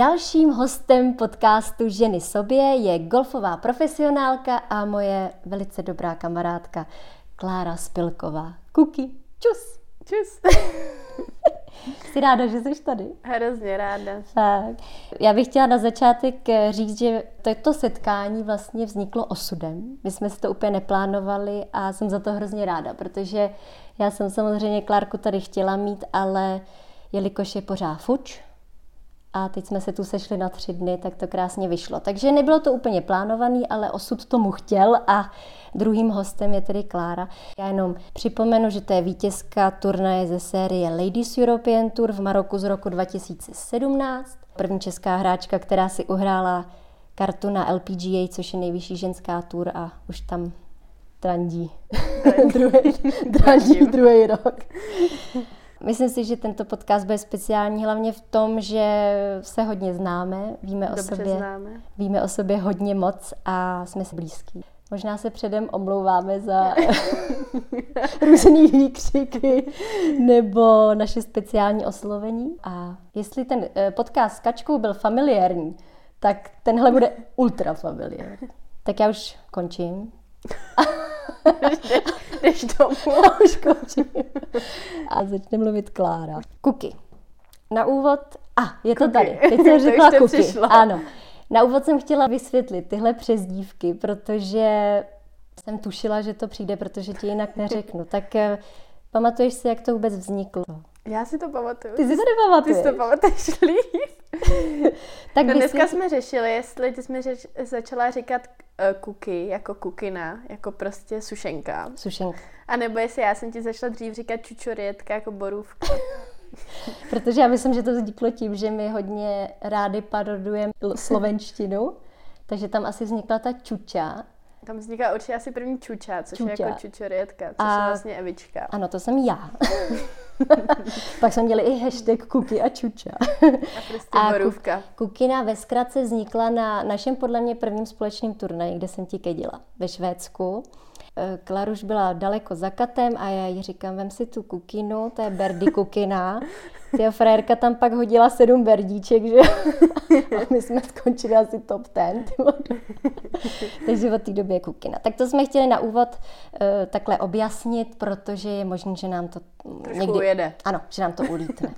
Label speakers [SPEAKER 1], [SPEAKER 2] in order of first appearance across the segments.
[SPEAKER 1] Dalším hostem podcastu Ženy sobě je golfová profesionálka a moje velice dobrá kamarádka Klára Spilková. Kuky, čus!
[SPEAKER 2] Čus!
[SPEAKER 1] Jsi ráda, že jsi tady?
[SPEAKER 2] Hrozně ráda.
[SPEAKER 1] Tak. Já bych chtěla na začátek říct, že toto setkání vlastně vzniklo osudem. My jsme si to úplně neplánovali a jsem za to hrozně ráda, protože já jsem samozřejmě Klárku tady chtěla mít, ale jelikož je pořád fuč, a teď jsme se tu sešli na tři dny, tak to krásně vyšlo. Takže nebylo to úplně plánovaný, ale osud tomu chtěl a druhým hostem je tedy Klára. Já jenom připomenu, že to je vítězka turnaje ze série Ladies European Tour v Maroku z roku 2017. První česká hráčka, která si uhrála kartu na LPGA, což je nejvyšší ženská tour a už tam trandí. druhý, trandí druhý rok. Myslím si, že tento podcast bude speciální hlavně v tom, že se hodně známe, víme
[SPEAKER 2] Dobře
[SPEAKER 1] o sobě,
[SPEAKER 2] známe.
[SPEAKER 1] víme o sobě hodně moc a jsme si blízký. Možná se předem omlouváme za různý výkřiky nebo naše speciální oslovení. A jestli ten eh, podcast s Kačkou byl familiární, tak tenhle bude ultra familiární. Tak já už končím.
[SPEAKER 2] Jdeš domů.
[SPEAKER 1] Já už končím. A začne mluvit Klára. Kuky. Na úvod... A, ah, je to
[SPEAKER 2] Kuky.
[SPEAKER 1] tady. Teď jsem řekla
[SPEAKER 2] to
[SPEAKER 1] kuky.
[SPEAKER 2] přišlo.
[SPEAKER 1] Ano. Na úvod jsem chtěla vysvětlit tyhle přezdívky, protože jsem tušila, že to přijde, protože ti jinak neřeknu. Tak eh, pamatuješ si, jak to vůbec vzniklo?
[SPEAKER 2] Já si to pamatuju.
[SPEAKER 1] Ty si to
[SPEAKER 2] Ty
[SPEAKER 1] nepamatuješ.
[SPEAKER 2] si to pamatuješ líp.
[SPEAKER 1] tak
[SPEAKER 2] No dneska
[SPEAKER 1] vysvětli-
[SPEAKER 2] jsme řešili, jestli ty jsme řeč, začala říkat uh, kuky, jako kukina, jako prostě sušenka.
[SPEAKER 1] Sušenka.
[SPEAKER 2] A nebo jestli já jsem ti začala dřív říkat čučorietka, jako borůvka.
[SPEAKER 1] Protože já myslím, že to vzniklo tím, že my hodně rádi parodujeme slovenštinu, takže tam asi vznikla ta čuča.
[SPEAKER 2] Tam vzniká určitě asi první čuča, což je
[SPEAKER 1] Čuča.
[SPEAKER 2] jako čučorietka, což
[SPEAKER 1] A-
[SPEAKER 2] je vlastně Evička.
[SPEAKER 1] Ano, to jsem já. Pak jsme měli i hashtag kuky a čuča.
[SPEAKER 2] A prostě
[SPEAKER 1] A
[SPEAKER 2] borůvka.
[SPEAKER 1] Kukina ve zkratce vznikla na našem podle mě prvním společným turnaji, kde jsem ti kedila ve Švédsku. Eh, Klaruš byla daleko za katem a já jí říkám, vem si tu kukinu, to je Berdy kukina. Ty frérka tam pak hodila sedm berdíček, že? A my jsme skončili asi top ten. Takže od té doby je kukina. Tak to jsme chtěli na úvod eh, takhle objasnit, protože je možné, že nám to
[SPEAKER 2] Trošku ujede.
[SPEAKER 1] ano, že nám to ulítne.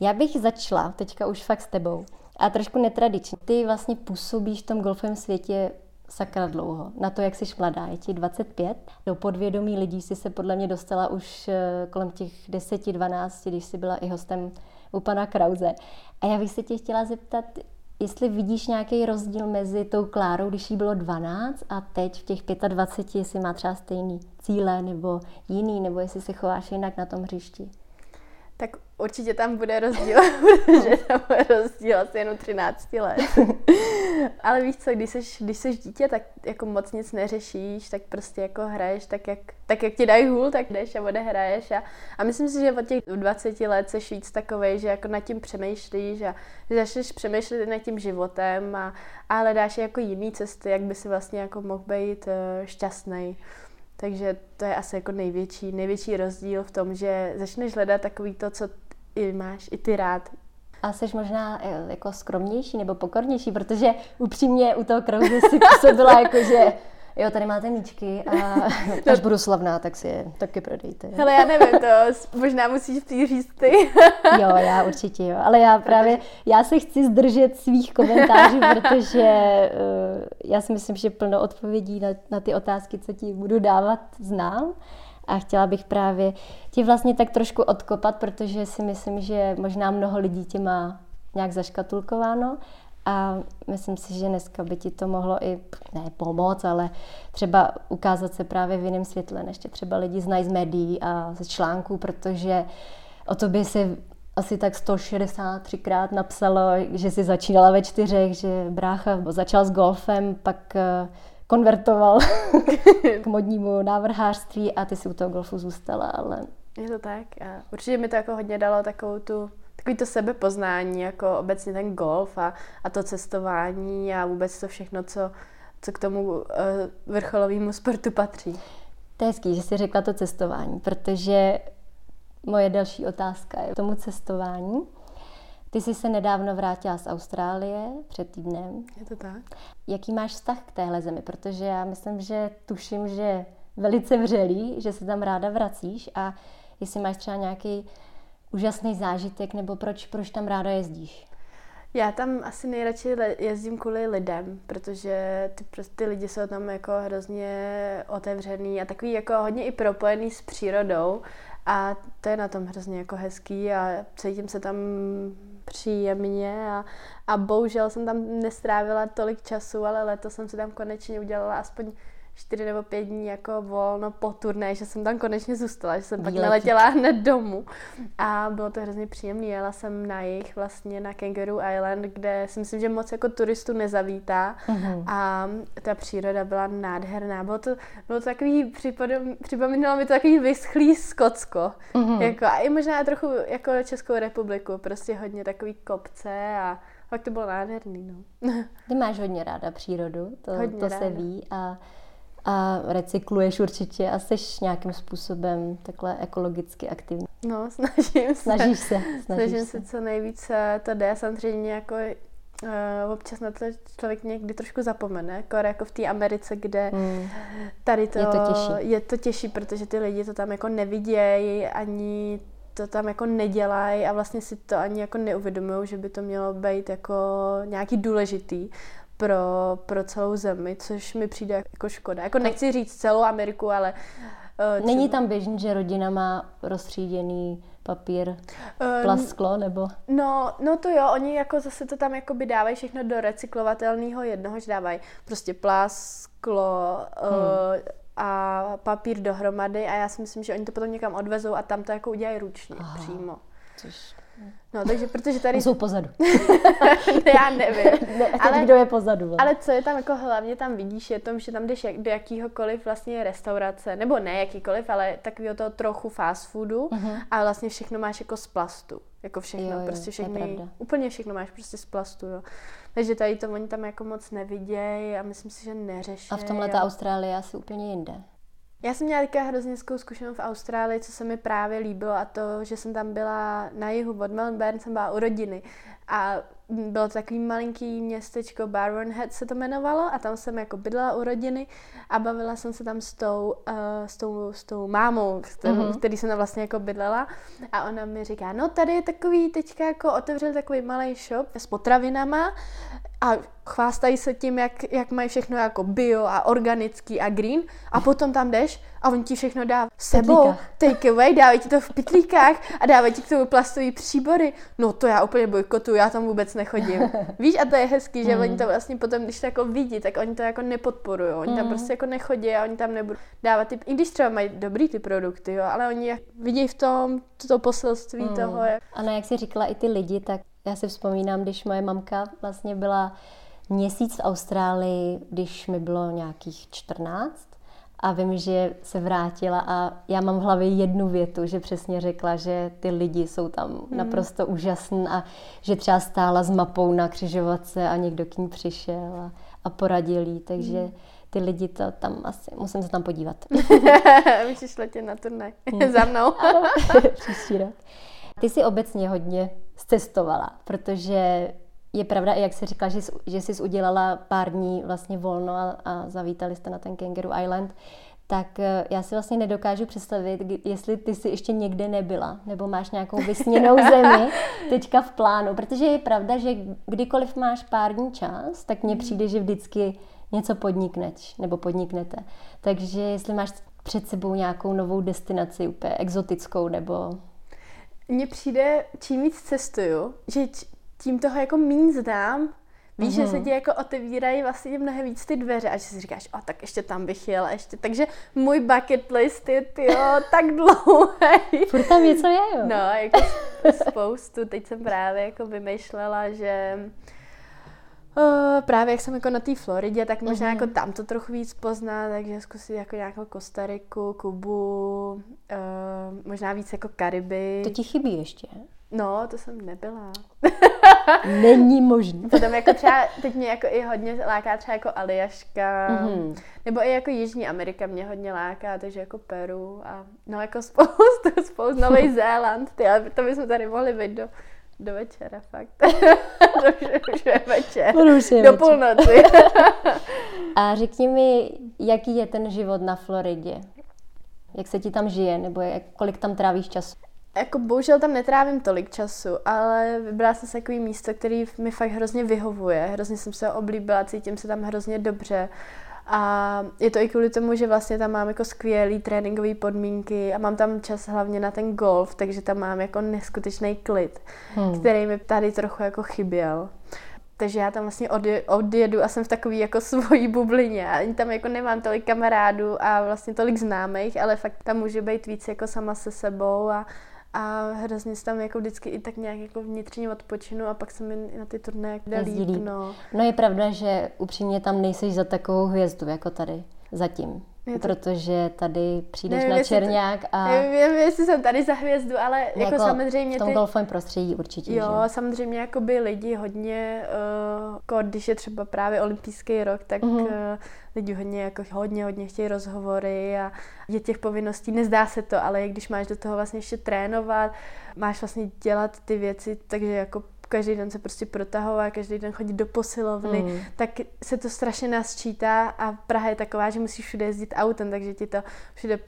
[SPEAKER 1] Já bych začala teďka už fakt s tebou. A trošku netradičně. Ty vlastně působíš v tom golfovém světě sakra dlouho. Na to, jak jsi mladá, je ti 25. Do podvědomí lidí si se podle mě dostala už eh, kolem těch 10-12, když jsi byla i hostem u pana Krause. A já bych se tě chtěla zeptat, jestli vidíš nějaký rozdíl mezi tou Klárou, když jí bylo 12 a teď v těch 25, jestli má třeba stejný cíle nebo jiný, nebo jestli se chováš jinak na tom hřišti.
[SPEAKER 2] Tak určitě tam bude rozdíl, protože tam bude rozdíl asi jenom 13 let. Ale víš co, když jsi, když jsi dítě, tak jako moc nic neřešíš, tak prostě jako hraješ tak, jak, tak jak ti dají hůl, tak jdeš a odehraješ. A, a myslím si, že od těch 20 let jsi víc takovej, že jako nad tím přemýšlíš a že začneš přemýšlet nad tím životem a, a hledáš jako jiný cesty, jak by si vlastně jako mohl být uh, šťastný. Takže to je asi jako největší, největší rozdíl v tom, že začneš hledat takový to, co i máš i ty rád.
[SPEAKER 1] A jsi možná eh, jako skromnější nebo pokornější, protože upřímně u toho Krause si působila jako, že jo, tady máte míčky a až budu slavná, tak si je taky prodejte.
[SPEAKER 2] Hele, já nevím, to možná musíš říct ty.
[SPEAKER 1] Jo, já určitě jo, ale já právě, já se chci zdržet svých komentářů, protože uh, já si myslím, že plno odpovědí na, na ty otázky, co ti budu dávat, znám. A chtěla bych právě ti vlastně tak trošku odkopat, protože si myslím, že možná mnoho lidí tě má nějak zaškatulkováno a myslím si, že dneska by ti to mohlo i, ne pomoct, ale třeba ukázat se právě v jiném světle, než tě třeba lidi znají z médií a ze článků, protože o tobě se asi tak 163krát napsalo, že jsi začínala ve čtyřech, že brácha začal s golfem, pak eh, konvertoval k modnímu návrhářství a ty si u toho golfu zůstala, ale
[SPEAKER 2] Je to tak. A určitě mi to jako hodně dalo takovou tu, takový to sebepoznání, jako obecně ten golf a, a to cestování a vůbec to všechno, co, co k tomu uh, vrcholovému sportu patří.
[SPEAKER 1] to je hezký, že jsi řekla to cestování, protože moje další otázka je k tomu cestování. Ty jsi se nedávno vrátila z Austrálie před týdnem.
[SPEAKER 2] Je to tak?
[SPEAKER 1] Jaký máš vztah k téhle zemi? Protože já myslím, že tuším, že velice vřelý, že se tam ráda vracíš a jestli máš třeba nějaký úžasný zážitek nebo proč, proč tam ráda jezdíš?
[SPEAKER 2] Já tam asi nejradši jezdím kvůli lidem, protože ty, ty lidi jsou tam jako hrozně otevřený a takový jako hodně i propojený s přírodou a to je na tom hrozně jako hezký a cítím se tam příjemně a, a bohužel jsem tam nestrávila tolik času, ale letos jsem si tam konečně udělala aspoň čtyři nebo pět dní jako volno po turné, že jsem tam konečně zůstala, že jsem Výletí. pak neletěla hned domů. A bylo to hrozně příjemné. Jela jsem na jich vlastně na Kangaroo Island, kde si myslím, že moc jako turistů nezavítá. Uh-huh. A ta příroda byla nádherná. Bylo to, bylo to takový, připodom, připomínalo mi to takový vyschlý Skotsko. Uh-huh. Jako, a i možná trochu jako Českou republiku. Prostě hodně takový kopce a fakt to bylo nádherný. No.
[SPEAKER 1] Ty máš hodně ráda přírodu, to, hodně to ráda. se ví. A a recykluješ určitě a jsi nějakým způsobem takhle ekologicky aktivní.
[SPEAKER 2] No, snažím se.
[SPEAKER 1] Snažíš se.
[SPEAKER 2] Snažíš snažím se. se co nejvíce to jde. Samozřejmě jako uh, občas na to člověk někdy trošku zapomene, jako, jako v té Americe, kde hmm. tady to
[SPEAKER 1] je to, těžší.
[SPEAKER 2] je to těžší, protože ty lidi to tam jako nevidějí, ani to tam jako nedělají a vlastně si to ani jako neuvědomují, že by to mělo být jako nějaký důležitý pro, pro celou zemi, což mi přijde jako škoda. Jako nechci říct celou Ameriku, ale...
[SPEAKER 1] Uh. Není tam běžný, že rodina má rozstříděný papír, uh, plasklo, nebo?
[SPEAKER 2] No, no to jo, oni jako zase to tam jako by dávají všechno do recyklovatelného jednoho, že dávají prostě plasklo uh, hmm. a papír dohromady a já si myslím, že oni to potom někam odvezou a tam to jako udělají ručně Aha. přímo. Což No, takže protože tady...
[SPEAKER 1] Jsou pozadu.
[SPEAKER 2] Já nevím.
[SPEAKER 1] Ne, ale, kdo je pozadu.
[SPEAKER 2] Ale. ale co je tam jako hlavně tam vidíš, je to, že tam jdeš jak, do jakýhokoliv vlastně restaurace, nebo ne jakýkoliv, ale takového toho trochu fast foodu uh-huh. a vlastně všechno máš jako z plastu. Jako všechno, jo, jo, prostě všechny, úplně všechno máš prostě z plastu, jo. Takže tady to oni tam jako moc nevidějí a myslím si, že neřeší.
[SPEAKER 1] A v tomhle ta Austrálie asi úplně jinde.
[SPEAKER 2] Já jsem měla teďka hrozně zkušenost v Austrálii, co se mi právě líbilo a to, že jsem tam byla na jihu od Melbourne, jsem byla u rodiny a bylo to takový malinký městečko, Barwon Head se to jmenovalo a tam jsem jako bydlela u rodiny a bavila jsem se tam s tou, uh, s tou, s tou mámou, kterou, mm-hmm. který jsem tam vlastně jako bydlela a ona mi říká, no tady je takový, teďka jako otevřel takový malý shop s potravinama a chvástají se tím, jak, jak mají všechno jako bio a organický a green a potom tam jdeš a on ti všechno dá sebou, take away, dávají ti to v pitlíkách a dávají ti k tomu plastové příbory. No to já úplně bojkotuju, já tam vůbec nechodím. Víš, a to je hezký, že mm. oni to vlastně potom, když to jako vidí, tak oni to jako nepodporují. Oni mm. tam prostě jako nechodí a oni tam nebudou dávat ty, i když třeba mají dobrý ty produkty, jo, ale oni vidí v tom to poselství mm. toho. Jak...
[SPEAKER 1] Ano, jak jsi říkala, i ty lidi, tak já si vzpomínám, když moje mamka vlastně byla měsíc v Austrálii, když mi bylo nějakých 14 a vím, že se vrátila a já mám v hlavě jednu větu, že přesně řekla, že ty lidi jsou tam hmm. naprosto úžasní a že třeba stála s mapou na křižovatce a někdo k ní přišel a, a poradil jí, takže hmm. ty lidi to tam asi, musím se tam podívat.
[SPEAKER 2] Můžeš letět na turnaj hmm. za mnou.
[SPEAKER 1] Příští rok. Ty jsi obecně hodně cestovala, protože je pravda, jak jsi říkala, že jsi, že jsi udělala pár dní vlastně volno a, a zavítali jste na ten Kangaroo Island, tak eh, já si vlastně nedokážu představit, jestli ty jsi ještě někde nebyla, nebo máš nějakou vysněnou zemi teďka v plánu, protože je pravda, že kdykoliv máš pár dní čas, tak mně přijde, že vždycky něco podnikneš, nebo podniknete. Takže jestli máš před sebou nějakou novou destinaci, úplně exotickou, nebo
[SPEAKER 2] mně přijde, čím víc cestuju, že tím toho jako méně znám, Víš, mm-hmm. že se mhm. ti jako otevírají vlastně mnohem víc ty dveře a že si říkáš, o, tak ještě tam bych jela, ještě. Takže můj bucket list je, tyjo, tak dlouhý.
[SPEAKER 1] Furt tam něco je, jo?
[SPEAKER 2] No, jako spoustu. Teď jsem právě jako vymýšlela, že Uh, právě jak jsem jako na té Floridě, tak možná uh-huh. jako tam to trochu víc pozná, takže zkusit jako nějakou Kostariku, Kubu, uh, možná víc jako Kariby.
[SPEAKER 1] To ti chybí ještě?
[SPEAKER 2] No, to jsem nebyla.
[SPEAKER 1] Není možné.
[SPEAKER 2] Potom jako třeba, teď mě jako i hodně láká třeba jako Aljaška, mm-hmm. nebo i jako Jižní Amerika mě hodně láká, takže jako Peru a no jako spoustu, spoustu Nový Zéland, ty, to bychom tady mohli být do do večera, fakt. už je večer.
[SPEAKER 1] Už je
[SPEAKER 2] do
[SPEAKER 1] večer.
[SPEAKER 2] půlnoci.
[SPEAKER 1] A řekni mi, jaký je ten život na Floridě? Jak se ti tam žije, nebo jak, kolik tam trávíš času?
[SPEAKER 2] Jako bohužel tam netrávím tolik času, ale vybrala jsem se takový místo, který mi fakt hrozně vyhovuje. Hrozně jsem se oblíbila, cítím se tam hrozně dobře. A je to i kvůli tomu, že vlastně tam mám jako skvělý tréninkové podmínky a mám tam čas hlavně na ten golf, takže tam mám jako neskutečný klid, hmm. který mi tady trochu jako chyběl. Takže já tam vlastně odjedu a jsem v takové jako svojí bublině. Ani tam jako nemám tolik kamarádů a vlastně tolik známých, ale fakt tam může být víc jako sama se sebou a, a hrozně se tam jako vždycky i tak nějak jako vnitřně odpočinu a pak se mi na ty turné jde líp. No.
[SPEAKER 1] no je pravda, že upřímně tam nejseš za takovou hvězdu jako tady zatím. To... Protože tady přijdeš nevím, na Černák
[SPEAKER 2] to, a... Nevím, jestli jsem tady za hvězdu, ale jako, jako samozřejmě...
[SPEAKER 1] V tom ty... golfovém prostředí určitě,
[SPEAKER 2] Jo,
[SPEAKER 1] že?
[SPEAKER 2] samozřejmě jako by lidi hodně, uh, když je třeba právě olympijský rok, tak uh-huh. uh, lidi hodně, jako hodně, hodně chtějí rozhovory a je těch povinností, nezdá se to, ale když máš do toho vlastně ještě trénovat, máš vlastně dělat ty věci, takže jako každý den se prostě protahovat, každý den chodit do posilovny, mm. tak se to strašně nás čítá a Praha je taková, že musíš všude jezdit autem, takže ti to všude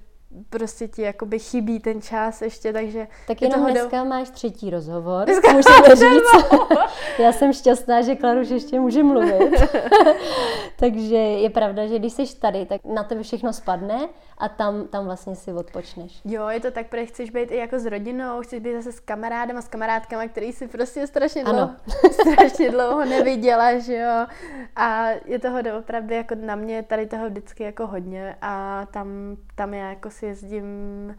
[SPEAKER 2] prostě ti jakoby chybí ten čas ještě, takže...
[SPEAKER 1] Tak jenom toho dneska do... máš třetí rozhovor, dneska můžeme říct. Já jsem šťastná, že Klaruš ještě může mluvit. takže je pravda, že když jsi tady, tak na tebe všechno spadne a tam, tam vlastně si odpočneš.
[SPEAKER 2] Jo, je to tak, protože chceš být i jako s rodinou, chceš být zase s kamarádem a s kamarádkama, který si prostě strašně dlouho, strašně dlouho neviděla, že jo. A je toho opravdu jako na mě tady toho vždycky jako hodně a tam, tam já jako jezdím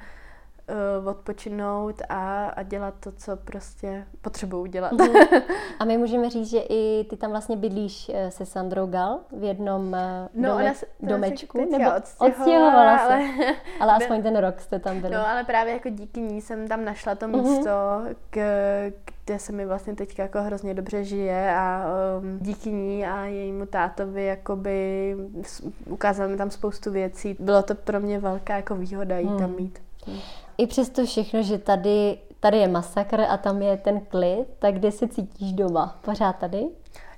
[SPEAKER 2] uh, odpočinout a, a dělat to, co prostě potřebuju dělat. Mm.
[SPEAKER 1] A my můžeme říct, že i ty tam vlastně bydlíš eh, se Sandrou Gal v jednom uh, no, dome, se, domečku, nebo odstěhovala se, ale, ale aspoň ten rok jste tam byli.
[SPEAKER 2] No, ale právě jako díky ní jsem tam našla to mhm. místo, mm-hmm. k, kde se mi vlastně teďka jako hrozně dobře žije a um, díky ní a jejímu tátovi jakoby ukázal mi tam spoustu věcí. Bylo to pro mě velká jako výhoda jít hmm. tam mít.
[SPEAKER 1] I přesto všechno, že tady, tady je masakr a tam je ten klid, tak kde se cítíš doma? Pořád tady?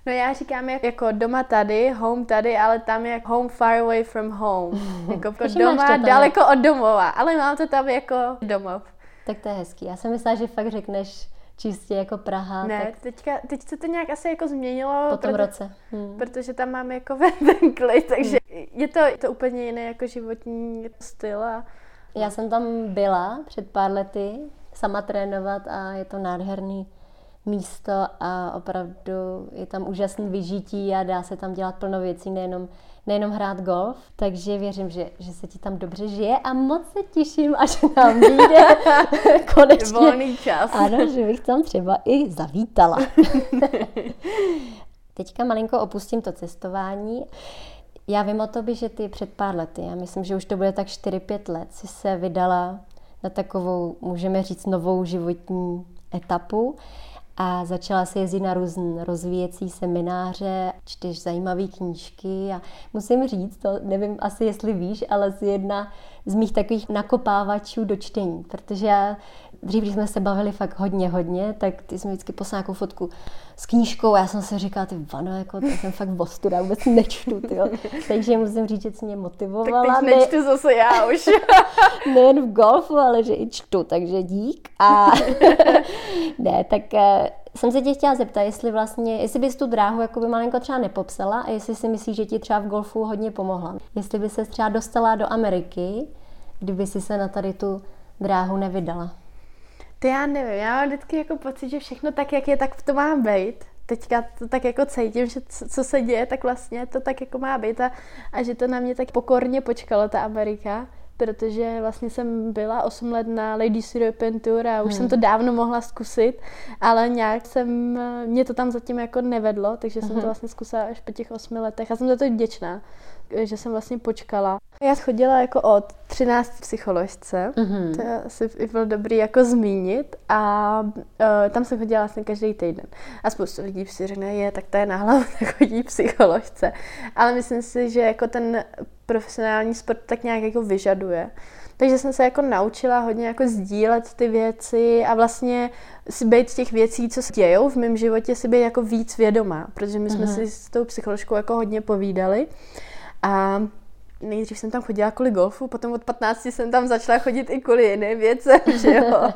[SPEAKER 2] No já říkám jako doma tady, home tady, ale tam je home far away from home. Jako, jako doma daleko od domova, ale mám to tam jako domov.
[SPEAKER 1] Tak to je hezký. Já jsem myslela, že fakt řekneš čistě jako Praha.
[SPEAKER 2] Ne,
[SPEAKER 1] tak...
[SPEAKER 2] teďka, teď se to nějak asi jako změnilo.
[SPEAKER 1] Po tom proto, roce.
[SPEAKER 2] Hmm. Protože tam mám jako ten klid, takže hmm. je to, je to úplně jiný jako životní styl. A...
[SPEAKER 1] Já jsem tam byla před pár lety sama trénovat a je to nádherný místo a opravdu je tam úžasný vyžití a dá se tam dělat plno věcí, nejenom nejenom hrát golf, takže věřím, že, že se ti tam dobře žije a moc se těším, až nám vyjde konečně.
[SPEAKER 2] Volný čas.
[SPEAKER 1] Ano, že bych tam třeba i zavítala. Teďka malinko opustím to cestování. Já vím o tobě, že ty před pár lety, já myslím, že už to bude tak 4-5 let, si se vydala na takovou, můžeme říct, novou životní etapu a začala se jezdit na různé rozvíjecí semináře, čteš zajímavé knížky a musím říct, to nevím asi jestli víš, ale z jedna z mých takových nakopávačů do čtení, protože já dřív, když jsme se bavili fakt hodně, hodně, tak ty jsi mi vždycky poslala nějakou fotku s knížkou já jsem si říkala, ty vano, jako to jsem fakt vostuda, vůbec nečtu, tyjo. Takže musím říct, že jsi mě motivovala.
[SPEAKER 2] Tak teď nečtu zase já už.
[SPEAKER 1] Nejen v golfu, ale že i čtu, takže dík. A ne, tak uh, jsem se tě chtěla zeptat, jestli vlastně, jestli bys tu dráhu jako by malinko třeba nepopsala a jestli si myslíš, že ti třeba v golfu hodně pomohla. Jestli by se třeba dostala do Ameriky, kdyby si se na tady tu dráhu nevydala.
[SPEAKER 2] To já nevím, já mám vždycky jako pocit, že všechno tak, jak je, tak to má být. Teďka to tak jako cítím, že co se děje, tak vlastně to tak jako má být a, a že to na mě tak pokorně počkalo, ta Amerika protože vlastně jsem byla 8 let na Ladies European Tour a už hmm. jsem to dávno mohla zkusit, ale nějak jsem, mě to tam zatím jako nevedlo, takže hmm. jsem to mhm. vlastně zkusila až po těch 8 letech a jsem za to vděčná, že jsem vlastně počkala. Já chodila jako od 13 psycholožce, mm-hmm. to asi i bylo dobrý jako zmínit a uh, tam jsem chodila vlastně každý týden. A spoustu lidí si řekne, je, tak to je náhlava, tak chodí psycholožce. Ale myslím si, že jako ten profesionální sport tak nějak jako vyžaduje. Takže jsem se jako naučila hodně jako sdílet ty věci a vlastně si být z těch věcí, co se dějou v mém životě, si být jako víc vědomá, protože my jsme mm-hmm. si s tou psycholožkou jako hodně povídali. A nejdřív jsem tam chodila kvůli golfu, potom od 15 jsem tam začala chodit i kvůli jiným věcem, že jo.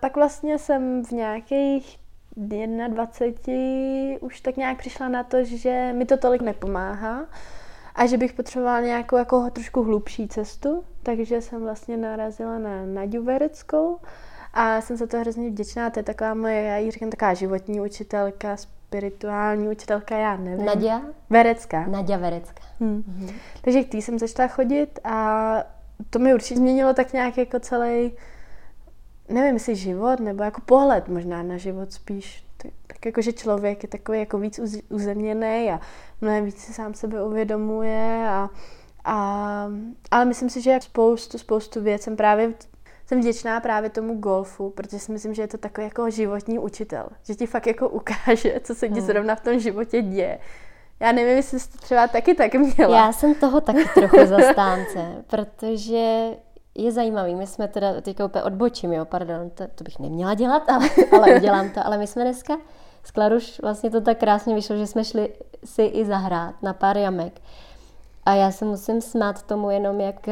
[SPEAKER 2] Pak vlastně jsem v nějakých 21 už tak nějak přišla na to, že mi to tolik nepomáhá a že bych potřebovala nějakou jako trošku hlubší cestu, takže jsem vlastně narazila na Naďu Vereckou a jsem za to hrozně vděčná, to je taková moje, já jí říkám, taková životní učitelka, spirituální učitelka, já nevím.
[SPEAKER 1] Nadia?
[SPEAKER 2] Verecká.
[SPEAKER 1] Nadia Verecká.
[SPEAKER 2] Hmm. Mm-hmm. Takže k tý jsem začala chodit a to mi určitě změnilo tak nějak jako celý, nevím, jestli život, nebo jako pohled možná na život spíš. Tak, jako, že člověk je takový jako víc uzemněný a mnohem víc si sám sebe uvědomuje a, a, ale myslím si, že spoustu, spoustu věcem právě jsem vděčná právě tomu golfu, protože si myslím, že je to takový jako životní učitel, že ti fakt jako ukáže, co se ti hmm. zrovna v tom životě děje. Já nevím, jestli jsi to třeba taky tak měla.
[SPEAKER 1] Já jsem toho taky trochu zastánce, protože je zajímavý, my jsme teda, teďka úplně odbočím, jo, pardon, to, to bych neměla dělat, ale, ale udělám to, ale my jsme dneska s Klaruš vlastně to tak krásně vyšlo, že jsme šli si i zahrát na pár jamek. A já se musím smát tomu jenom, jak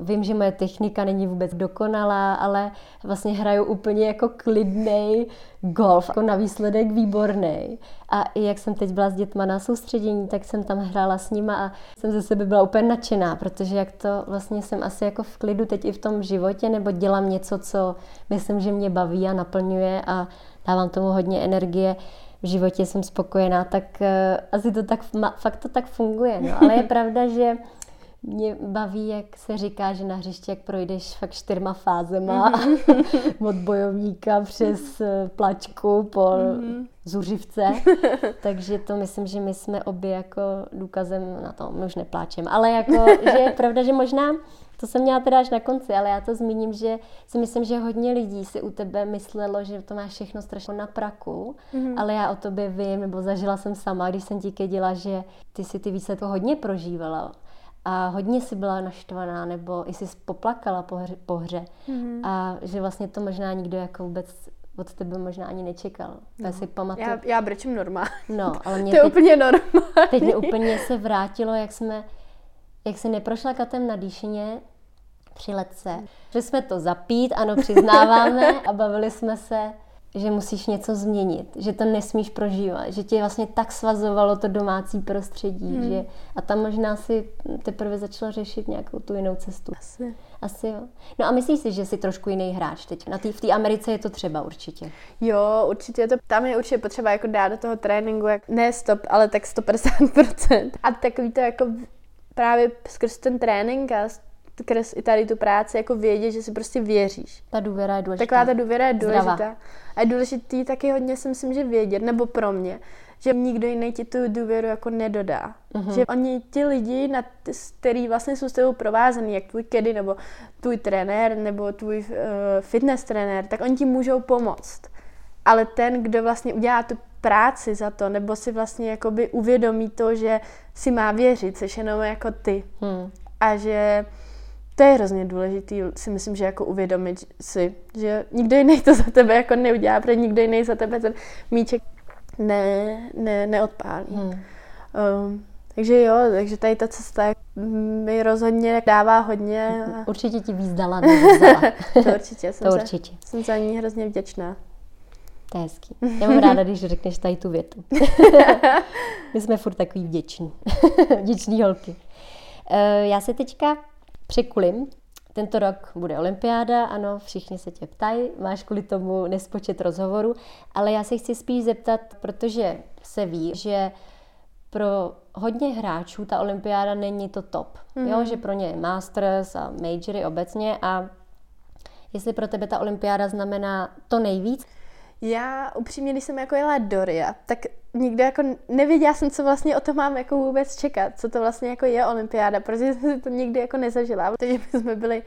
[SPEAKER 1] Vím, že moje technika není vůbec dokonalá, ale vlastně hraju úplně jako klidný golf, jako na výsledek výborný. A i jak jsem teď byla s dětma na soustředění, tak jsem tam hrála s nima a jsem ze sebe byla úplně nadšená, protože jak to vlastně jsem asi jako v klidu teď i v tom životě, nebo dělám něco, co myslím, že mě baví a naplňuje a dávám tomu hodně energie, v životě jsem spokojená, tak uh, asi to tak, fakt to tak funguje. No. Ale je pravda, že mě baví, jak se říká, že na hřišti, jak projdeš fakt čtyřma fázema mm-hmm. od bojovníka přes eh, plačku po mm-hmm. zuřivce. Takže to myslím, že my jsme obě jako důkazem na to, my už nepláčeme, ale jako, že je pravda, že možná to jsem měla teda až na konci, ale já to zmíním, že si myslím, že hodně lidí si u tebe myslelo, že to máš všechno strašně na praku, mm-hmm. ale já o tobě vím, nebo zažila jsem sama, když jsem ti keděla, že ty si ty více to hodně prožívala a hodně si byla naštvaná nebo i si poplakala po hře, po hře. Mm-hmm. a že vlastně to možná nikdo jako vůbec od tebe možná ani nečekal. No. si pamatuju.
[SPEAKER 2] Já, já brečím normálně.
[SPEAKER 1] No, ale mě
[SPEAKER 2] to je teď, úplně normální.
[SPEAKER 1] Teď mě úplně se vrátilo, jak jsme, jak se neprošla katem na dýšině při letce. Že jsme to zapít, ano, přiznáváme a bavili jsme se že musíš něco změnit, že to nesmíš prožívat, že tě vlastně tak svazovalo to domácí prostředí, hmm. že a tam možná si teprve začala řešit nějakou tu jinou cestu.
[SPEAKER 2] Asi.
[SPEAKER 1] Asi jo. No a myslíš si, že jsi trošku jiný hráč teď? Na tý, v té Americe je to třeba určitě.
[SPEAKER 2] Jo, určitě je to, tam je určitě potřeba jako dát do toho tréninku, jak, ne stop, ale tak 150%. A takový to jako právě skrz ten trénink a skrz i tady tu práci jako vědět, že si prostě věříš.
[SPEAKER 1] Ta důvěra je důležitá.
[SPEAKER 2] Taková ta důvěra je důležitá. Zdrava. A je důležitý taky hodně si myslím, že vědět, nebo pro mě, že nikdo jiný ti tu důvěru jako nedodá. Uh-huh. Že oni, ti lidi, na t- který vlastně jsou s tebou provázený, jak tvůj kedy, nebo tvůj trenér, nebo tvůj uh, fitness trenér, tak oni ti můžou pomoct. Ale ten, kdo vlastně udělá tu práci za to, nebo si vlastně jakoby uvědomí to, že si má věřit, což jenom jako ty. Hmm. A že to je hrozně důležitý, si myslím, že jako uvědomit si, že nikdo jiný to za tebe jako neudělá, protože nikdo jiný za tebe ten míček ne, ne, neodpálí. Hmm. Um, takže jo, takže tady ta cesta mi rozhodně dává hodně.
[SPEAKER 1] Určitě ti víc dala,
[SPEAKER 2] to určitě. Jsem,
[SPEAKER 1] to určitě.
[SPEAKER 2] Za, jsem za ní hrozně vděčná.
[SPEAKER 1] To je hezký. Já mám ráda, když řekneš tady tu větu. My jsme furt takový vděční. Vděční holky. Uh, já se teďka překulím. Tento rok bude olympiáda, ano, všichni se tě ptají, máš kvůli tomu nespočet rozhovorů, ale já se chci spíš zeptat, protože se ví, že pro hodně hráčů ta olympiáda není to top. Mm-hmm. Jo, že pro ně je masters a majory obecně a jestli pro tebe ta olympiáda znamená to nejvíc,
[SPEAKER 2] já upřímně, když jsem jako jela do Ria, tak nikdy jako nevěděla jsem, co vlastně o to mám jako vůbec čekat, co to vlastně jako je olympiáda, protože jsem to nikdy jako nezažila, protože my jsme byli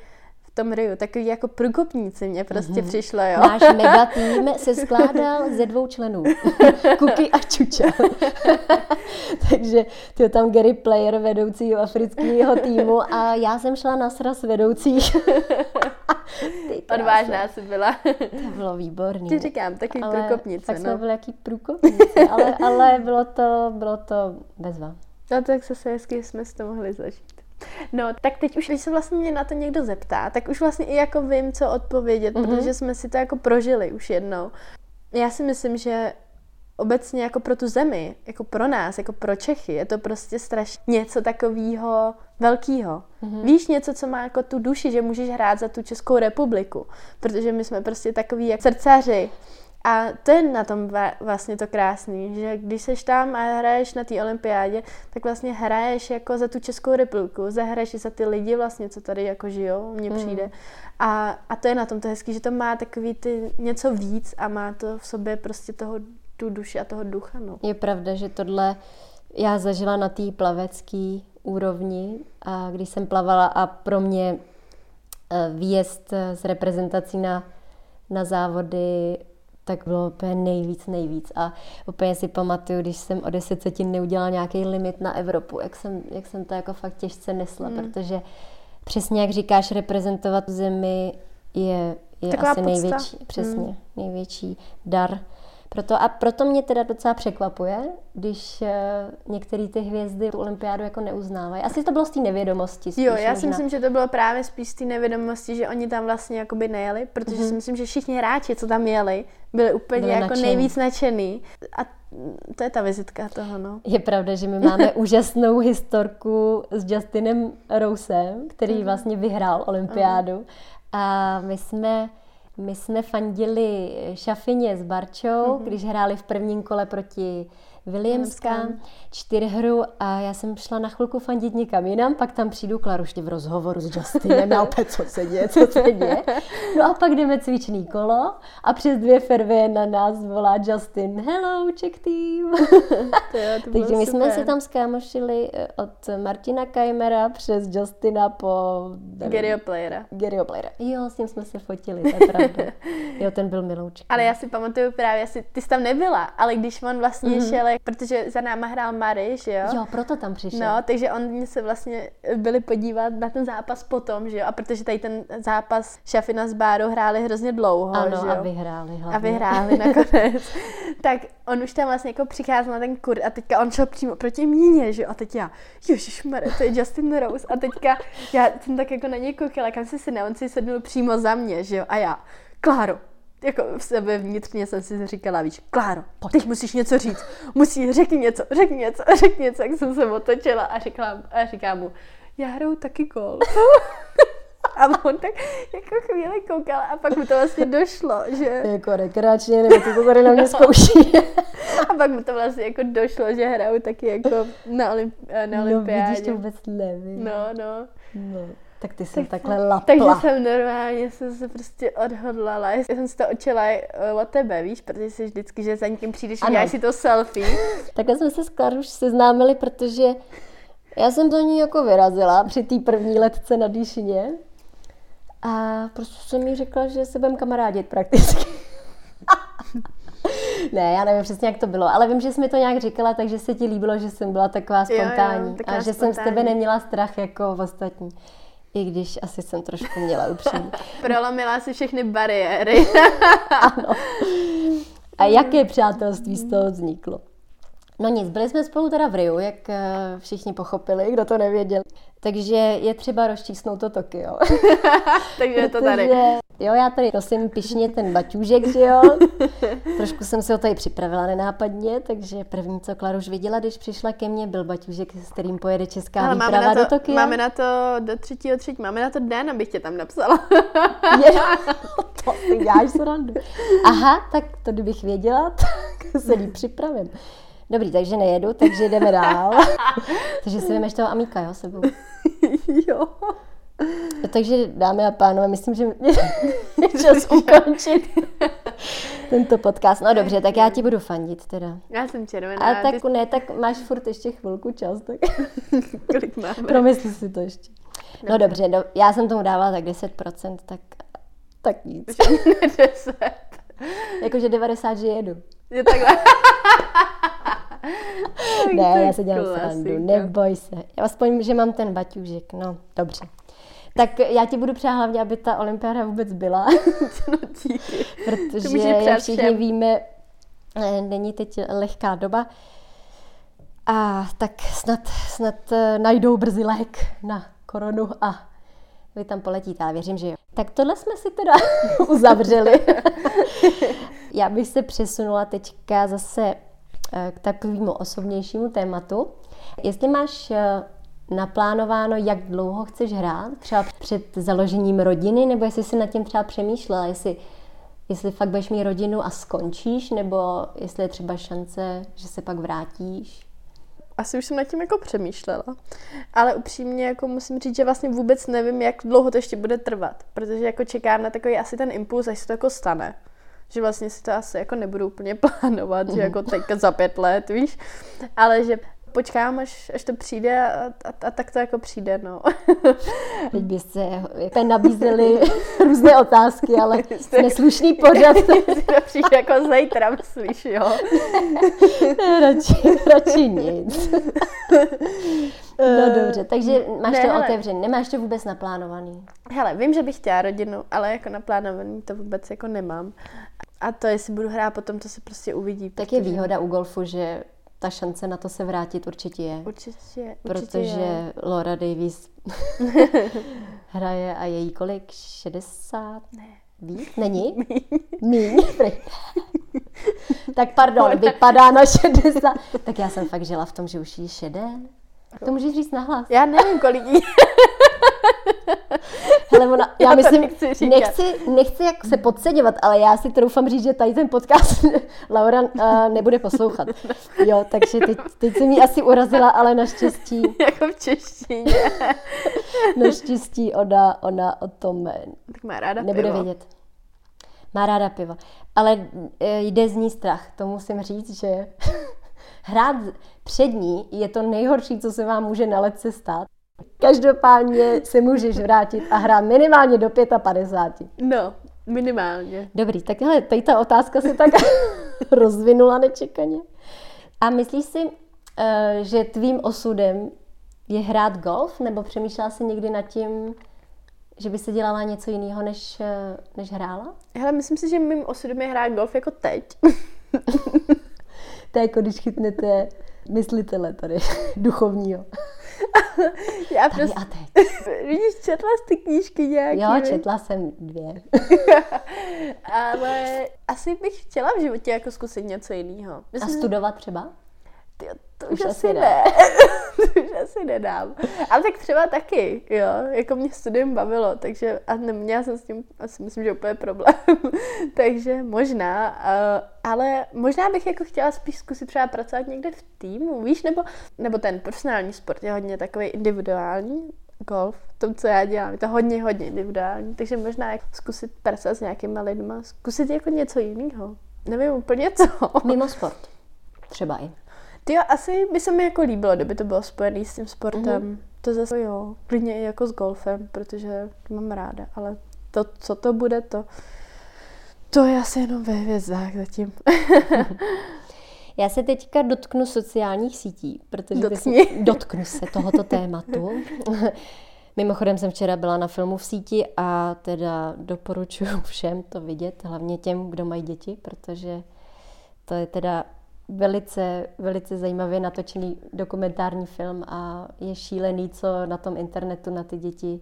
[SPEAKER 2] tom Riu, takový jako průkopníci mě prostě mm-hmm. přišlo, jo.
[SPEAKER 1] Náš megatým se skládal ze dvou členů. Kuky a Čuča. Takže to tam Gary Player, vedoucího afrického týmu a já jsem šla na sraz vedoucích.
[SPEAKER 2] Odvážná jsi byla.
[SPEAKER 1] to bylo výborný.
[SPEAKER 2] Ti říkám, takový ale průkopnice.
[SPEAKER 1] Tak no. jsme byli jaký průkopnice, ale, ale bylo to, bylo to bezva.
[SPEAKER 2] No tak se hezky jsme s to mohli zažít. No, tak teď už, když se vlastně mě na to někdo zeptá, tak už vlastně i jako vím, co odpovědět, mm-hmm. protože jsme si to jako prožili už jednou. Já si myslím, že obecně jako pro tu zemi, jako pro nás, jako pro Čechy, je to prostě strašně něco takového velkého. Mm-hmm. Víš něco, co má jako tu duši, že můžeš hrát za tu Českou republiku, protože my jsme prostě takový jak srdcaři, a to je na tom vlastně to krásný, že když seš tam a hraješ na té olympiádě, tak vlastně hraješ jako za tu Českou republiku, zahraješ za ty lidi vlastně, co tady jako žijou, mně mm. přijde. A, a to je na tom to hezký, že to má takový ty něco víc a má to v sobě prostě toho, tu duši a toho ducha. No.
[SPEAKER 1] Je pravda, že tohle já zažila na té plavecké úrovni, a když jsem plavala a pro mě eh, výjezd s reprezentací na, na závody tak bylo úplně nejvíc, nejvíc. A úplně si pamatuju, když jsem o deset setin neudělala nějaký limit na Evropu, jak jsem, jak jsem to jako fakt těžce nesla, mm. protože přesně jak říkáš, reprezentovat zemi je, je asi podsta. největší, přesně, mm. největší dar proto, a proto mě teda docela překvapuje, když uh, některé ty hvězdy tu olympiádu jako neuznávají. Asi to bylo z té nevědomosti.
[SPEAKER 2] Spíš, jo, já možná. si myslím, že to bylo právě spíš z té nevědomosti, že oni tam vlastně jakoby nejeli, protože mm-hmm. si myslím, že všichni hráči, co tam jeli, byli úplně byli jako nadšený. nejvíc nadšený. A to je ta vizitka toho, no.
[SPEAKER 1] Je pravda, že my máme úžasnou historku s Justinem Rousem, který mm-hmm. vlastně vyhrál olympiádu. Mm-hmm. A my jsme my jsme fandili Šafině s Barčou, mm-hmm. když hráli v prvním kole proti Williamska, čtyřhru a já jsem šla na chvilku fandit někam jinam, pak tam přijdu Klaruště v rozhovoru s Justinem a opět, co se děje, co se děje. No a pak jdeme cvičný kolo a přes dvě fervy na nás volá Justin, hello, Czech team. to jo, to Takže my super. jsme se tam skámošili eh, od Martina Kajmera přes Justina po...
[SPEAKER 2] Garyho Playera.
[SPEAKER 1] Garyho Playera. Jo, s ním jsme se fotili, to je pravda. jo, ten byl milouček.
[SPEAKER 2] Ale já si pamatuju právě, asi, ty jsi tam nebyla, ale když on vlastně mm-hmm. šel protože za náma hrál Mary, že jo?
[SPEAKER 1] Jo, proto tam přišel.
[SPEAKER 2] No, takže oni se vlastně byli podívat na ten zápas potom, že jo? A protože tady ten zápas Šafina s Bárou hráli hrozně dlouho,
[SPEAKER 1] ano,
[SPEAKER 2] že jo?
[SPEAKER 1] a vyhráli hlavně.
[SPEAKER 2] A vyhráli nakonec. tak on už tam vlastně jako přicházel na ten kur a teďka on šel přímo proti míně, že jo? A teď já, Mary, to je Justin Rose. A teďka já jsem tak jako na něj koukala, kam si sedne, on si sednul přímo za mě, že jo? A já, Kláro, jako v sebe vnitřně jsem si říkala, víš, Kláro, Pojď. teď musíš něco říct, musí, řekni něco, řekni něco, řekni něco, jak jsem se otočila a říkala, a říkám mu, já hraju taky gol. a on tak jako chvíli koukal a pak mu to vlastně došlo, že...
[SPEAKER 1] Jako rekreačně, nebo to tady na mě zkouší.
[SPEAKER 2] a pak mu to vlastně jako došlo, že hraju taky jako na, olymp- na olympiádě. No vidíš,
[SPEAKER 1] to vůbec nevím.
[SPEAKER 2] No, no.
[SPEAKER 1] no. Tak ty jsem tak takhle lapla.
[SPEAKER 2] Takže jsem normálně jsem se prostě odhodlala. Já jsem si to očela eh, od tebe, víš, protože jsi vždycky, že za někým přijdeš a děláš si to selfie.
[SPEAKER 1] Takhle jsme se s Klaruš seznámili, protože já jsem za ní jako vyrazila při té první letce na Dýšině a prostě jsem jí řekla, že se budeme kamarádit prakticky. ne, já nevím přesně, jak to bylo, ale vím, že jsi mi to nějak říkala, takže se ti líbilo, že jsem byla taková spontánní jo, jo, taková a že spontánní. jsem z tebe neměla strach jako v ostatní. I když asi jsem trošku měla upřímně.
[SPEAKER 2] Prolomila si všechny bariéry.
[SPEAKER 1] ano. A jaké přátelství z toho vzniklo? No nic, byli jsme spolu teda v Riu, jak eh, všichni pochopili, kdo to nevěděl. Takže je třeba rozčísnout to Tokio.
[SPEAKER 2] Takže je to tady.
[SPEAKER 1] Jo, já tady nosím pišně ten baťůžek, že jo. Trošku jsem si ho tady připravila nenápadně, takže první, co Klaruš viděla, když přišla ke mně, byl baťůžek, s kterým pojede česká Ale výprava
[SPEAKER 2] máme
[SPEAKER 1] to, do Tokia.
[SPEAKER 2] Máme na to do třetího třetí, máme na to den, abych tě tam napsala.
[SPEAKER 1] je, to si děláš srandu. Aha, tak to kdybych věděla, tak se líp připravím. Dobrý, takže nejedu, takže jdeme dál. takže si vemeš toho Amíka, jo, sebou.
[SPEAKER 2] jo.
[SPEAKER 1] Takže dámy a pánové, myslím, že je čas ukončit tento podcast. No dobře, tak já ti budu fandit teda.
[SPEAKER 2] Já jsem červená.
[SPEAKER 1] A tak ty... ne, tak máš furt ještě chvilku čas. Tak...
[SPEAKER 2] Kolik máme?
[SPEAKER 1] Promysli si to ještě. No dobře, do, já jsem tomu dávala tak 10%, tak, tak nic.
[SPEAKER 2] 10.
[SPEAKER 1] Jakože 90, že jedu.
[SPEAKER 2] Je takhle.
[SPEAKER 1] Ne, já se dělám srandu, neboj se. Já aspoň, že mám ten baťůžek, no, dobře. Tak já ti budu přát hlavně, aby ta olympiáda vůbec byla.
[SPEAKER 2] no díky.
[SPEAKER 1] Protože, jak všichni všem. víme, eh, není teď lehká doba. A tak snad, snad eh, najdou brzy lék na koronu a vy tam poletíte, ale věřím, že jo. Tak tohle jsme si teda uzavřeli. Já bych se přesunula teďka zase k takovému osobnějšímu tématu. Jestli máš eh, naplánováno, jak dlouho chceš hrát, třeba před založením rodiny, nebo jestli jsi nad tím třeba přemýšlela, jestli, jestli fakt budeš mít rodinu a skončíš, nebo jestli je třeba šance, že se pak vrátíš?
[SPEAKER 2] asi už jsem nad tím jako přemýšlela, ale upřímně jako musím říct, že vlastně vůbec nevím, jak dlouho to ještě bude trvat, protože jako čekám na takový asi ten impuls, až se to jako stane. Že vlastně si to asi jako nebudu úplně plánovat, že jako teďka za pět let, víš, ale že počkám, až, až to přijde a, a, a tak to jako přijde, no.
[SPEAKER 1] Teď byste jako nabízeli různé otázky, ale jsme slušný pořad.
[SPEAKER 2] to přijde jako zítra, myslíš, jo?
[SPEAKER 1] radši, radši nic. No dobře, takže máš ne, to hele, otevřený, nemáš to vůbec naplánovaný.
[SPEAKER 2] Hele, vím, že bych chtěla rodinu, ale jako naplánovaný to vůbec jako nemám. A to, jestli budu hrát potom, to se prostě uvidí.
[SPEAKER 1] Tak protože... je výhoda u golfu, že ta šance na to se vrátit určitě je.
[SPEAKER 2] Určitě, určitě
[SPEAKER 1] Protože
[SPEAKER 2] je.
[SPEAKER 1] Laura Davis hraje a její kolik? 60?
[SPEAKER 2] Ne.
[SPEAKER 1] Víc? Není? Míň. tak pardon, vypadá na 60. tak já jsem fakt žila v tom, že už jí šedé. To můžeš říct nahlas.
[SPEAKER 2] Já nevím, kolik jí.
[SPEAKER 1] Hele, ona, já, já myslím, nechci, nechci, nechci jak se podceňovat, ale já si troufám říct, že tady ten podcast Laura uh, nebude poslouchat. Jo, takže teď, teď jsem ji asi urazila, ale naštěstí.
[SPEAKER 2] jako v češtině.
[SPEAKER 1] naštěstí ona, ona o tom
[SPEAKER 2] tak má ráda
[SPEAKER 1] nebude
[SPEAKER 2] pivo.
[SPEAKER 1] vědět. Má ráda pivo. Ale eh, jde z ní strach, to musím říct, že hrát před ní je to nejhorší, co se vám může na letce stát. Každopádně se můžeš vrátit a hrát minimálně do 55.
[SPEAKER 2] No, minimálně.
[SPEAKER 1] Dobrý, tak hele, tady ta otázka se tak rozvinula nečekaně. A myslíš si, eh, že tvým osudem je hrát golf, nebo přemýšlela jsi někdy nad tím, že by se dělala něco jiného, než, eh, než hrála?
[SPEAKER 2] Hele, myslím si, že mým osudem je hrát golf jako teď.
[SPEAKER 1] to je jako když chytnete myslitele tady, duchovního.
[SPEAKER 2] Já tady prostě... a teď. Vidíš, četla jsi ty knížky nějaký?
[SPEAKER 1] Jo, četla jsem dvě.
[SPEAKER 2] Ale asi bych chtěla v životě jako zkusit něco jiného.
[SPEAKER 1] Myslím, a studovat třeba?
[SPEAKER 2] Ty, to už, už asi ne. ne. to už asi nedám. Ale tak třeba taky, jo. Jako mě studium bavilo, takže a neměla jsem s tím asi myslím, že úplně problém. takže možná, uh, ale možná bych jako chtěla spíš zkusit třeba pracovat někde v týmu, víš, nebo, nebo ten profesionální sport je hodně takový individuální, golf, to, co já dělám, je to hodně, hodně individuální, takže možná jako zkusit pracovat s nějakýma lidma, zkusit jako něco jiného. Nevím úplně co.
[SPEAKER 1] Mimo sport. Třeba i.
[SPEAKER 2] Ty jo, asi by se mi jako líbilo, kdyby to bylo spojené s tím sportem. Mm-hmm. To zase jo, klidně i jako s golfem, protože to mám ráda, ale to, co to bude, to, to je asi jenom ve hvězdách zatím.
[SPEAKER 1] Já se teďka dotknu sociálních sítí, protože
[SPEAKER 2] Dotkni.
[SPEAKER 1] Dotknu se tohoto tématu. Mimochodem jsem včera byla na filmu v síti a teda doporučuji všem to vidět, hlavně těm, kdo mají děti, protože to je teda velice, velice zajímavě natočený dokumentární film a je šílený, co na tom internetu na ty děti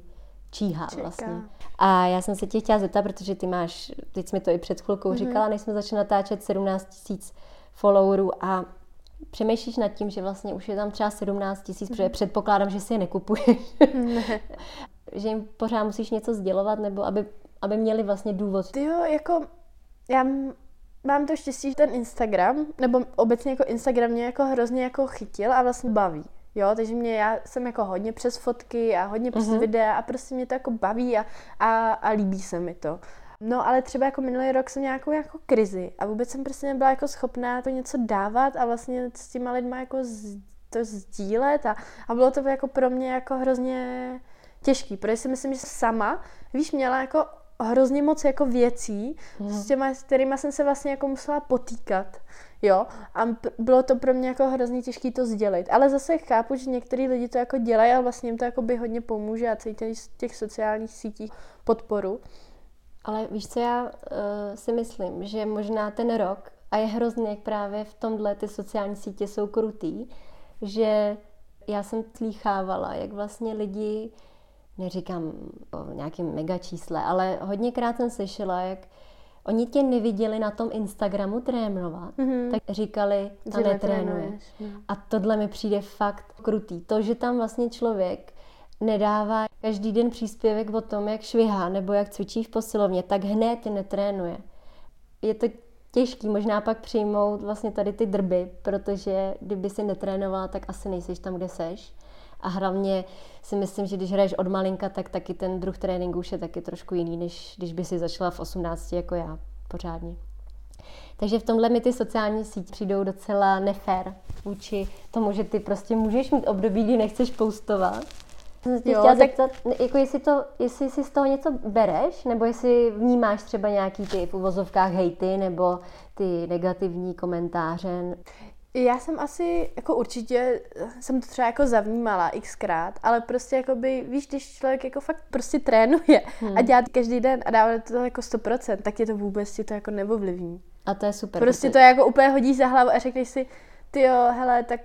[SPEAKER 1] číhá Čeká. vlastně. A já jsem se tě chtěla zeptat, protože ty máš, teď jsi mi to i před chvilkou mm-hmm. říkala, než jsme začali natáčet 17 tisíc followerů a přemýšlíš nad tím, že vlastně už je tam třeba 17 tisíc, mm-hmm. protože mhm. předpokládám, že si je nekupuješ. Ne. že jim pořád musíš něco sdělovat, nebo aby, aby měli vlastně důvod.
[SPEAKER 2] Ty jo, jako já mám to štěstí, že ten Instagram, nebo obecně jako Instagram mě jako hrozně jako chytil a vlastně baví. Jo, takže mě, já jsem jako hodně přes fotky a hodně přes mm-hmm. videa a prostě mě to jako baví a, a, a líbí se mi to. No ale třeba jako minulý rok jsem nějakou jako krizi a vůbec jsem prostě nebyla jako schopná to něco dávat a vlastně s těma lidma jako z, to sdílet a, a bylo to jako pro mě jako hrozně těžký, protože si myslím, že sama, víš, měla jako hrozně moc jako věcí, mm. s těma, s kterými jsem se vlastně jako musela potýkat. Jo, a bylo to pro mě jako hrozně těžké to sdělit. Ale zase chápu, že některý lidi to jako dělají a vlastně jim to jako by hodně pomůže a cítí z těch sociálních sítích podporu.
[SPEAKER 1] Ale víš co, já uh, si myslím, že možná ten rok, a je hrozně, jak právě v tomhle ty sociální sítě jsou krutý, že já jsem slýchávala, jak vlastně lidi, neříkám o nějakém mega čísle, ale hodněkrát jsem slyšela, jak oni tě neviděli na tom Instagramu trénovat, mm-hmm. tak říkali, to netrénuješ. No. A tohle mi přijde fakt krutý. To, že tam vlastně člověk nedává každý den příspěvek o tom, jak švihá nebo jak cvičí v posilovně, tak hned netrénuje. Je to těžký možná pak přijmout vlastně tady ty drby, protože kdyby si netrénovala, tak asi nejseš tam, kde seš. A hlavně si myslím, že když hraješ od malinka, tak taky ten druh tréninku už je taky trošku jiný, než když by si začala v 18 jako já pořádně. Takže v tomhle mi ty sociální sítě přijdou docela nefér vůči tomu, že ty prostě můžeš mít období, kdy nechceš postovat. Jsem se jo, chtěla tak... zeptat, jako jestli, to, jestli si z toho něco bereš, nebo jestli vnímáš třeba nějaký ty v uvozovkách hejty, nebo ty negativní komentáře.
[SPEAKER 2] Já jsem asi, jako určitě, jsem to třeba jako zavnímala xkrát, ale prostě jako by, víš, když člověk jako fakt prostě trénuje hmm. a dělá to každý den a dává to jako 100%, tak je to vůbec ti to jako neovlivní.
[SPEAKER 1] A to je super.
[SPEAKER 2] Prostě to jako úplně hodí za hlavu a řekneš si, ty jo, hele, tak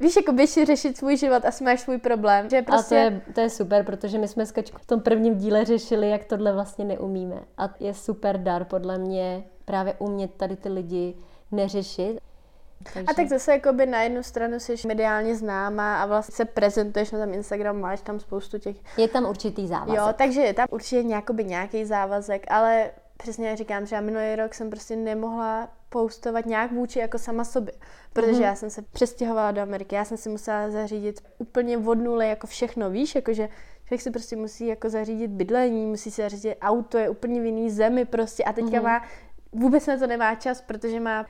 [SPEAKER 2] Víš, jako běž si řešit svůj život, asi máš svůj problém. Že prostě...
[SPEAKER 1] A to je, to je super, protože my jsme s Kačkou v tom prvním díle řešili, jak tohle vlastně neumíme. A je super dar podle mě právě umět tady ty lidi neřešit.
[SPEAKER 2] Takže... A tak zase jako by na jednu stranu jsi mediálně známá a vlastně se prezentuješ na tom Instagramu, máš tam spoustu těch...
[SPEAKER 1] Je tam určitý závazek.
[SPEAKER 2] Jo, takže je tam určitě nějakoby nějaký závazek, ale přesně jak říkám, že já minulý rok jsem prostě nemohla postovat nějak vůči jako sama sobě, protože mm-hmm. já jsem se přestěhovala do Ameriky, já jsem si musela zařídit úplně od nuly jako všechno, víš, jakože člověk si prostě musí jako zařídit bydlení, musí si zařídit auto, je úplně v jiný zemi prostě a teďka mm-hmm. má, vůbec na to nemá čas, protože má,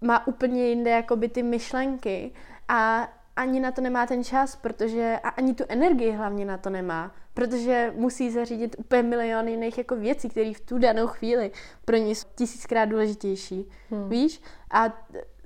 [SPEAKER 2] má úplně jinde jakoby ty myšlenky a ani na to nemá ten čas, protože a ani tu energii hlavně na to nemá, protože musí zařídit úplně milion jiných jako věcí, které v tu danou chvíli pro ně jsou tisíckrát důležitější, hmm. víš? A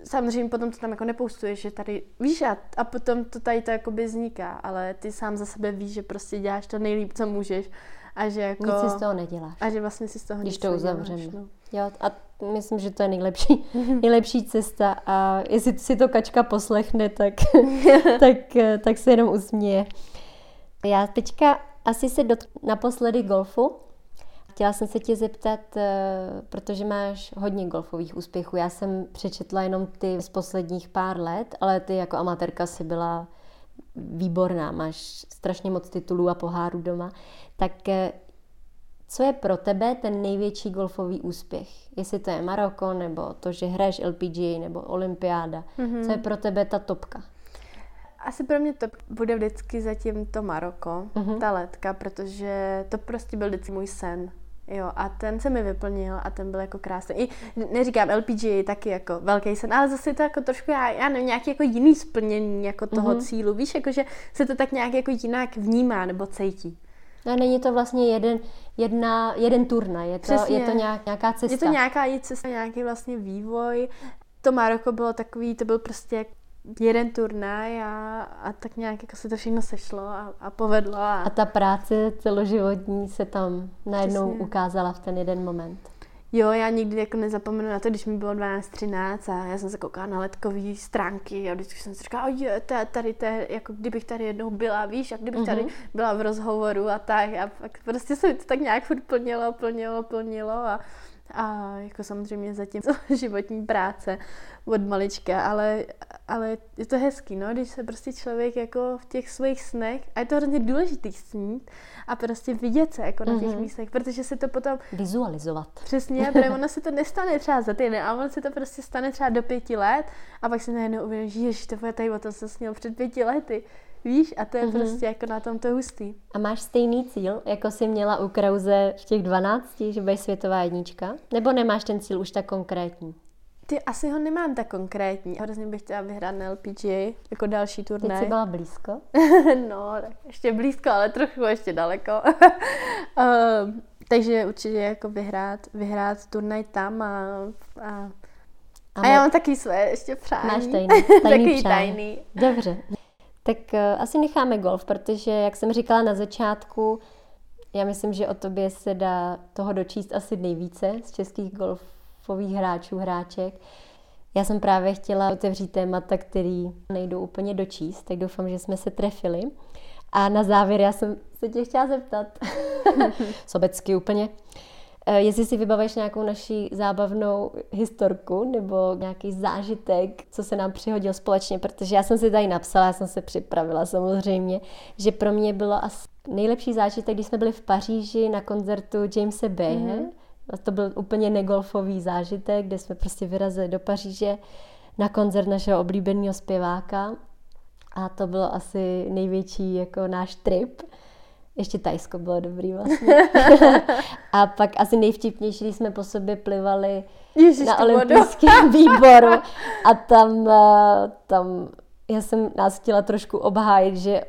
[SPEAKER 2] samozřejmě potom to tam jako nepoustuješ, že tady, víš, a, a potom to tady to jakoby vzniká, ale ty sám za sebe víš, že prostě děláš to nejlíp, co můžeš a že jako...
[SPEAKER 1] Nic si z toho neděláš.
[SPEAKER 2] A že vlastně si z toho
[SPEAKER 1] Když to uzavřeme. No. Jo, a myslím, že to je nejlepší, nejlepší cesta a jestli si to kačka poslechne, tak, tak, tak se jenom usměje. Já teďka asi se dot naposledy golfu. Chtěla jsem se tě zeptat, eh, protože máš hodně golfových úspěchů. Já jsem přečetla jenom ty z posledních pár let, ale ty jako amatérka si byla výborná, máš strašně moc titulů a pohárů doma. Tak eh, co je pro tebe ten největší golfový úspěch? Jestli to je Maroko, nebo to, že hraješ LPG, nebo olympiáda. Mm-hmm. Co je pro tebe ta topka?
[SPEAKER 2] Asi pro mě to bude vždycky zatím to Maroko, mm-hmm. ta letka, protože to prostě byl vždycky můj sen. Jo, a ten se mi vyplnil a ten byl jako krásný. I neříkám LPG je taky jako velký sen, ale zase to jako trošku, já, já nevím, nějaký jako jiný splnění jako toho mm-hmm. cílu. Víš, jako že se to tak nějak jako jinak vnímá nebo cítí.
[SPEAKER 1] A není to vlastně jeden, jedna, jeden turnaj, je to, je to nějak, nějaká cesta.
[SPEAKER 2] Je to nějaká cesta, nějaký vlastně vývoj. To Maroko bylo takový, to byl prostě jeden turnaj a, a tak nějak jako se to všechno sešlo a, a povedlo. A...
[SPEAKER 1] a ta práce celoživotní se tam najednou Přesně. ukázala v ten jeden moment.
[SPEAKER 2] Jo, já nikdy jako nezapomenu na to, když mi bylo 12-13 a já jsem se koukala na letkové stránky a vždycky jsem si říkala, je, tady, tady, tady, jako kdybych tady jednou byla, víš, a kdybych mm-hmm. tady mhm. byla v rozhovoru a tak a pak prostě se mi to tak nějak furt plnilo, plnilo, plnilo a, a jako samozřejmě zatím životní práce od malička, ale, ale je to hezký, no, když se prostě člověk jako v těch svých snech, a je to hrozně důležitý snít a prostě vidět se jako na těch mm-hmm. místech, protože se to potom...
[SPEAKER 1] Vizualizovat.
[SPEAKER 2] Přesně, protože ono se to nestane třeba za týden, a ono se to prostě stane třeba do pěti let a pak si najednou uvědomíš, že to bude tady o tom, co sněl před pěti lety. Víš, a to je mm-hmm. prostě jako na tom to hustý.
[SPEAKER 1] A máš stejný cíl, jako jsi měla u Krause v těch 12, že budeš světová jednička? Nebo nemáš ten cíl už tak konkrétní?
[SPEAKER 2] Ty asi ho nemám tak konkrétní. Hrozně bych chtěla vyhrát na LPGA jako další turnaj.
[SPEAKER 1] Teď jsi byla blízko?
[SPEAKER 2] no, tak ještě blízko, ale trochu ještě daleko. uh, takže určitě jako vyhrát, vyhrát turnaj tam a, a a, a já mám taky své ještě přání.
[SPEAKER 1] Máš tajný, tajný
[SPEAKER 2] Takový tajný.
[SPEAKER 1] Dobře. Tak uh, asi necháme golf, protože, jak jsem říkala na začátku, já myslím, že o tobě se dá toho dočíst asi nejvíce z českých golfových hráčů, hráček. Já jsem právě chtěla otevřít témata, který nejdou úplně dočíst, tak doufám, že jsme se trefili. A na závěr já jsem se tě chtěla zeptat, sobecky úplně, eh, jestli si vybavuješ nějakou naší zábavnou historku nebo nějaký zážitek, co se nám přihodil společně, protože já jsem si tady napsala, já jsem se připravila samozřejmě, že pro mě bylo asi nejlepší zážitek, když jsme byli v Paříži na koncertu Jamesa Bay. Mm-hmm. To byl úplně negolfový zážitek, kde jsme prostě vyrazili do Paříže na koncert našeho oblíbeného zpěváka a to bylo asi největší jako náš trip. Ještě Tajsko bylo dobrý vlastně. a pak asi nejvtipnější, když jsme po sobě plivali Ježiš, na olympijském výboru a tam, eh, tam já jsem nás chtěla trošku obhájit, že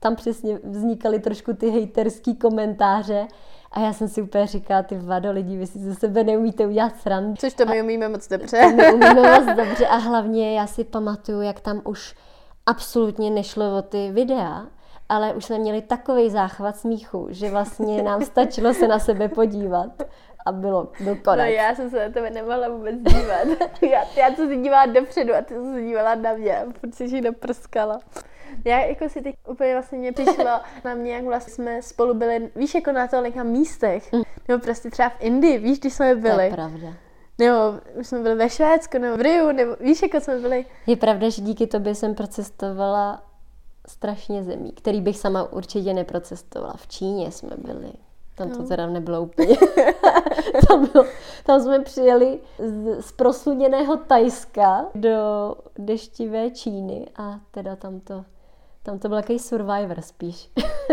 [SPEAKER 1] tam přesně vznikaly trošku ty hejterský komentáře a já jsem si úplně říkala, ty vado lidi, vy si ze sebe neumíte udělat srandu.
[SPEAKER 2] Což to my umíme moc dobře.
[SPEAKER 1] To my umíme moc dobře a hlavně já si pamatuju, jak tam už absolutně nešlo o ty videa, ale už jsme měli takový záchvat smíchu, že vlastně nám stačilo se na sebe podívat a bylo, byl konec.
[SPEAKER 2] No já jsem se na tebe nemohla vůbec dívat. já, já jsem se dívala dopředu a ty jsi se dívala na mě, protože jsi naprskala. Já jako si teď úplně vlastně mě přišlo na mě, jak vlastně jsme spolu byli, víš, jako na tolika místech, mm. nebo prostě třeba v Indii, víš, když jsme byli. To
[SPEAKER 1] je pravda.
[SPEAKER 2] Nebo už jsme byli ve Švédsku, nebo v Riu, nebo víš, jako jsme byli.
[SPEAKER 1] Je pravda, že díky tobě jsem procestovala strašně zemí, který bych sama určitě neprocestovala. V Číně jsme byli. Tam to no. teda nebylo úplně. tam, bylo, tam jsme přijeli z, z prosluněného Tajska do deštivé Číny a teda tam to, tam to byl takový survivor spíš.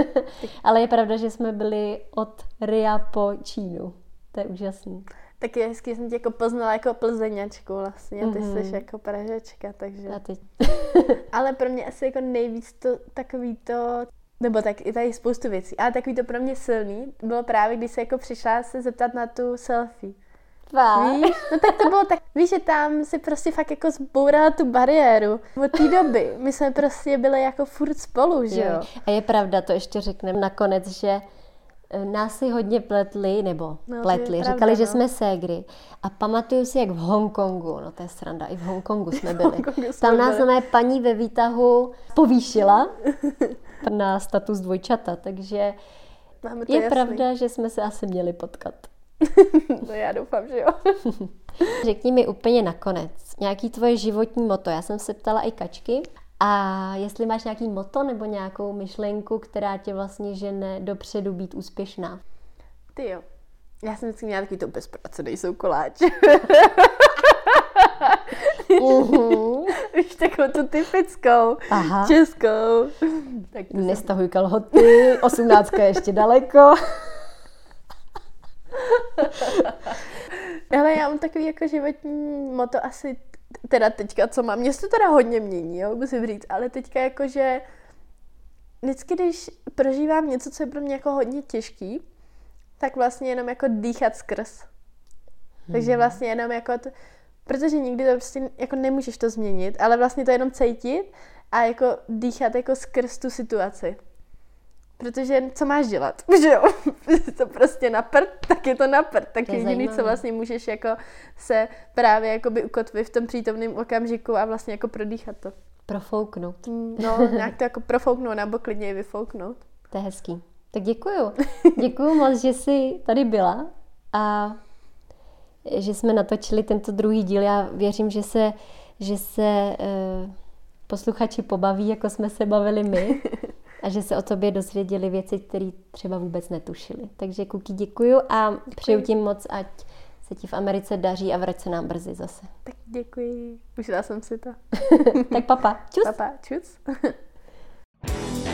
[SPEAKER 1] Ale je pravda, že jsme byli od Ria po Čínu. To je úžasný.
[SPEAKER 2] Tak je hezky, jsem tě jako poznala jako plzeňačku vlastně, ty mm-hmm. jsi jako pražečka, takže...
[SPEAKER 1] A teď.
[SPEAKER 2] Ale pro mě asi jako nejvíc to takový to, nebo tak i tady spoustu věcí, ale takový to pro mě silný bylo právě, když se jako přišla se zeptat na tu selfie.
[SPEAKER 1] Fakt?
[SPEAKER 2] Víš? No tak to bylo tak, víš, že tam si prostě fakt jako zbourala tu bariéru. Od té doby my jsme prostě byli jako furt spolu, že jo?
[SPEAKER 1] A je pravda, to ještě řekneme nakonec, že nás si hodně pletli, nebo no, pletli, říkali, pravda, že no. jsme ségry. A pamatuju si, jak v Hongkongu, no to je sranda, i v Hongkongu jsme byli. Hongkongu jsme Tam nás byli. paní ve výtahu povýšila na status dvojčata, takže Máme to je jasný. pravda, že jsme se asi měli potkat.
[SPEAKER 2] no já doufám, že jo.
[SPEAKER 1] Řekni mi úplně nakonec, nějaký tvoje životní moto. Já jsem se ptala i Kačky a jestli máš nějaký moto nebo nějakou myšlenku, která tě vlastně žene dopředu být úspěšná?
[SPEAKER 2] Ty jo. Já jsem vždycky měla takový to bez práce nejsou koláč. Víš, takovou tu typickou, Aha. českou.
[SPEAKER 1] Tak to Nestahuj jsem... kalhoty, osmnáctka je ještě daleko.
[SPEAKER 2] Ale já mám takový jako životní moto asi teda teďka, co mám, mě se to teda hodně mění, jo, musím říct, ale teďka jakože vždycky, když prožívám něco, co je pro mě jako hodně těžký, tak vlastně jenom jako dýchat skrz. Hmm. Takže vlastně jenom jako, to, protože nikdy to prostě jako nemůžeš to změnit, ale vlastně to jenom cítit a jako dýchat jako skrz tu situaci. Protože co máš dělat, že jo? to prostě na prd, tak je to na prd. Tak je jediný, co vlastně můžeš jako se právě jakoby ukotvit v tom přítomném okamžiku a vlastně jako prodýchat to.
[SPEAKER 1] Profouknout.
[SPEAKER 2] Mm, no, nějak to jako profouknout, nebo klidně i vyfouknout.
[SPEAKER 1] To je hezký. Tak děkuju. Děkuju moc, že jsi tady byla a že jsme natočili tento druhý díl. Já věřím, že se, že se uh, posluchači pobaví, jako jsme se bavili my. a že se o tobě dozvěděli věci, které třeba vůbec netušili. Takže Kuky děkuju a děkuji. přeju ti moc, ať se ti v Americe daří a vrať se nám brzy zase.
[SPEAKER 2] Tak děkuji. Užila jsem si to.
[SPEAKER 1] tak papa, čus.
[SPEAKER 2] Papa, čus.